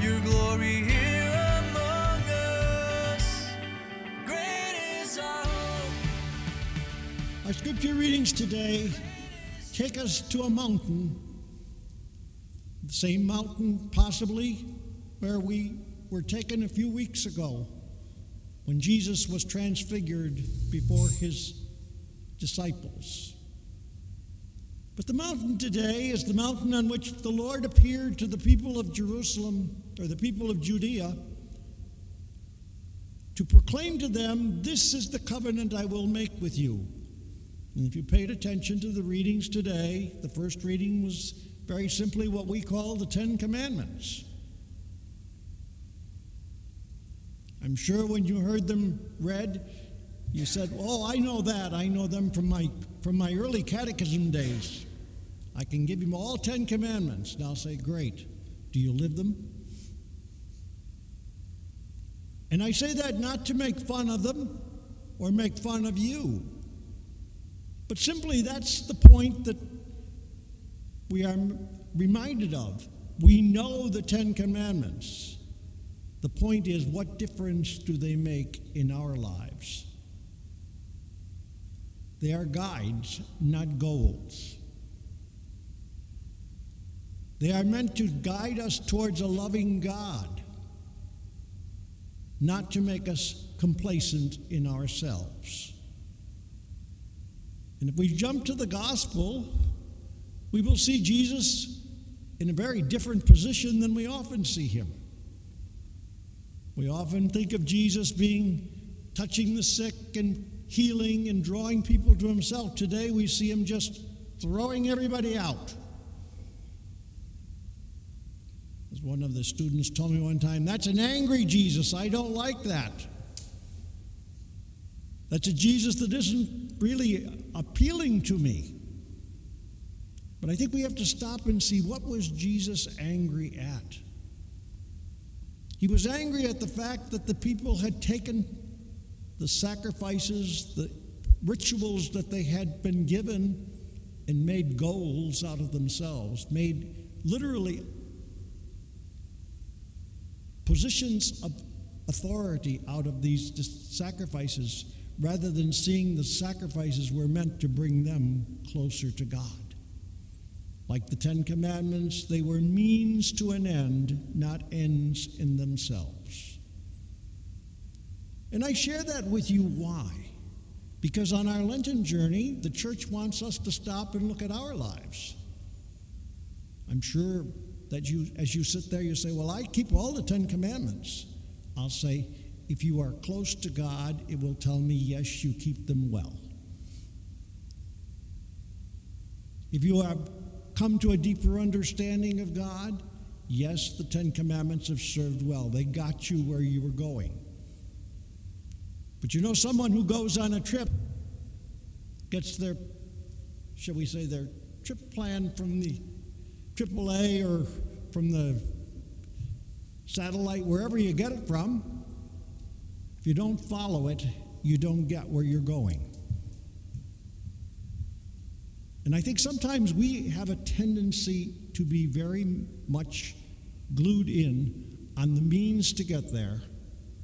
Your glory here among us. Great is our hope. Our scripture readings today take us to a mountain, the same mountain possibly where we were taken a few weeks ago when Jesus was transfigured before his disciples. But the mountain today is the mountain on which the Lord appeared to the people of Jerusalem or the people of Judea to proclaim to them, This is the covenant I will make with you. And if you paid attention to the readings today, the first reading was very simply what we call the Ten Commandments. I'm sure when you heard them read, you said, "Oh, I know that. I know them from my from my early catechism days. I can give you all 10 commandments." Now say, "Great. Do you live them?" And I say that not to make fun of them or make fun of you. But simply that's the point that we are reminded of. We know the Ten Commandments. The point is, what difference do they make in our lives? They are guides, not goals. They are meant to guide us towards a loving God, not to make us complacent in ourselves. And if we jump to the gospel, we will see Jesus in a very different position than we often see him. We often think of Jesus being touching the sick and healing and drawing people to himself. Today we see him just throwing everybody out. As one of the students told me one time, that's an angry Jesus. I don't like that. That's a Jesus that isn't really appealing to me. But I think we have to stop and see what was Jesus angry at. He was angry at the fact that the people had taken the sacrifices, the rituals that they had been given, and made goals out of themselves, made literally positions of authority out of these sacrifices rather than seeing the sacrifices were meant to bring them closer to God. Like the Ten Commandments, they were means to an end, not ends in themselves. And I share that with you why? Because on our Lenten journey, the church wants us to stop and look at our lives. I'm sure that you, as you sit there, you say, Well, I keep all the Ten Commandments. I'll say, If you are close to God, it will tell me, Yes, you keep them well. If you have come to a deeper understanding of God, yes, the Ten Commandments have served well. They got you where you were going. But you know, someone who goes on a trip gets their, shall we say, their trip plan from the AAA or from the satellite, wherever you get it from. If you don't follow it, you don't get where you're going. And I think sometimes we have a tendency to be very much glued in on the means to get there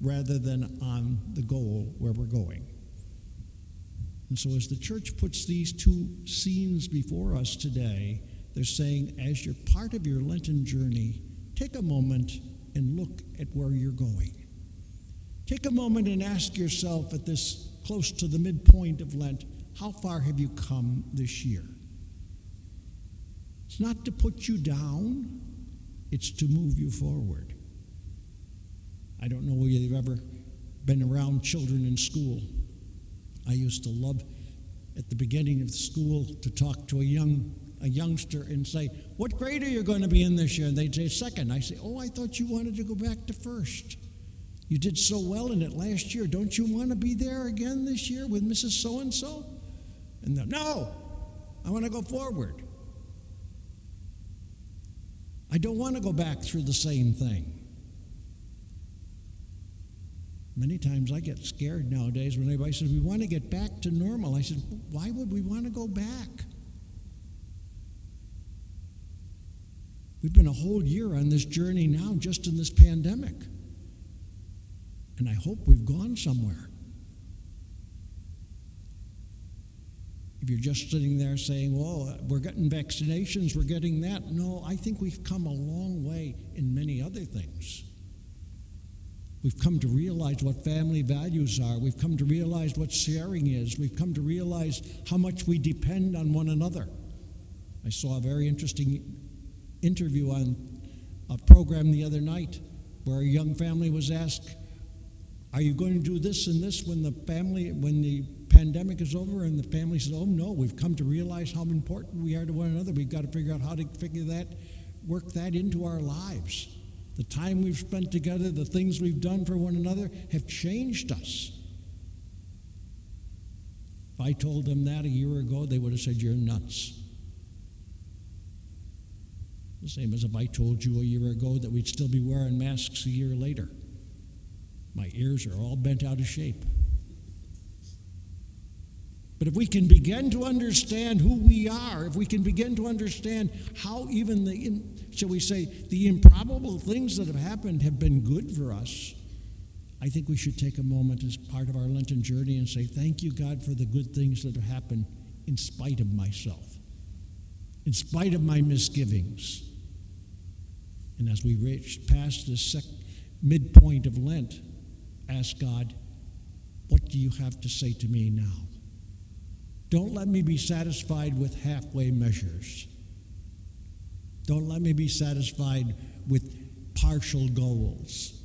rather than on the goal where we're going. And so, as the church puts these two scenes before us today, they're saying, as you're part of your Lenten journey, take a moment and look at where you're going. Take a moment and ask yourself at this close to the midpoint of Lent, how far have you come this year? It's not to put you down, it's to move you forward. I don't know whether you've ever been around children in school. I used to love at the beginning of school to talk to a young a youngster and say, What grade are you going to be in this year? And they'd say, Second. I say, Oh, I thought you wanted to go back to first. You did so well in it last year. Don't you want to be there again this year with Mrs. So and so? And they're, No, I want to go forward. I don't want to go back through the same thing. Many times I get scared nowadays when everybody says, We want to get back to normal. I said, Why would we want to go back? We've been a whole year on this journey now, just in this pandemic. And I hope we've gone somewhere. If you're just sitting there saying, well, we're getting vaccinations, we're getting that, no, I think we've come a long way in many other things. We've come to realize what family values are. We've come to realize what sharing is. We've come to realize how much we depend on one another. I saw a very interesting interview on a program the other night where a young family was asked, Are you going to do this and this when the family, when the pandemic is over? And the family says, Oh no, we've come to realize how important we are to one another. We've got to figure out how to figure that, work that into our lives. The time we've spent together, the things we've done for one another have changed us. If I told them that a year ago, they would have said, You're nuts. The same as if I told you a year ago that we'd still be wearing masks a year later. My ears are all bent out of shape. But if we can begin to understand who we are, if we can begin to understand how even the, shall we say, the improbable things that have happened have been good for us, I think we should take a moment as part of our Lenten journey and say, Thank you, God, for the good things that have happened in spite of myself, in spite of my misgivings. And as we reach past the sec- midpoint of Lent, ask God, What do you have to say to me now? Don't let me be satisfied with halfway measures. Don't let me be satisfied with partial goals.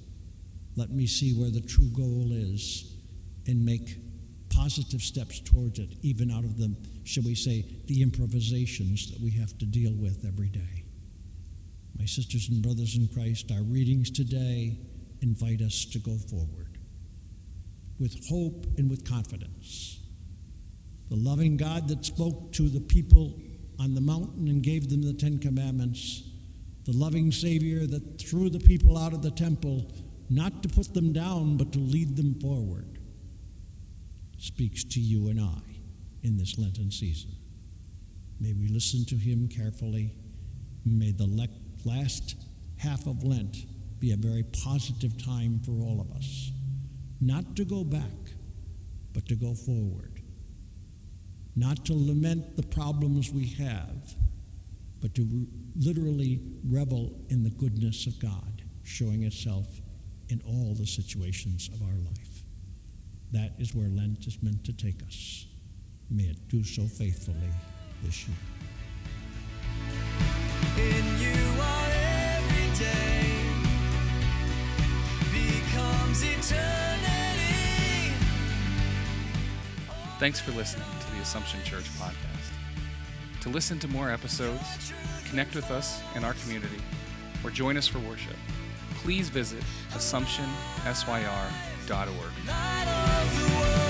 Let me see where the true goal is and make positive steps towards it, even out of the, shall we say, the improvisations that we have to deal with every day. My sisters and brothers in Christ, our readings today invite us to go forward with hope and with confidence the loving God that spoke to the people on the mountain and gave them the Ten Commandments, the loving Savior that threw the people out of the temple, not to put them down, but to lead them forward, speaks to you and I in this Lenten season. May we listen to him carefully. May the le- last half of Lent be a very positive time for all of us. Not to go back, but to go forward not to lament the problems we have, but to re- literally revel in the goodness of God, showing itself in all the situations of our life. That is where Lent is meant to take us. May it do so faithfully this year. Thanks for listening to the Assumption Church podcast. To listen to more episodes, connect with us in our community, or join us for worship, please visit AssumptionSYR.org.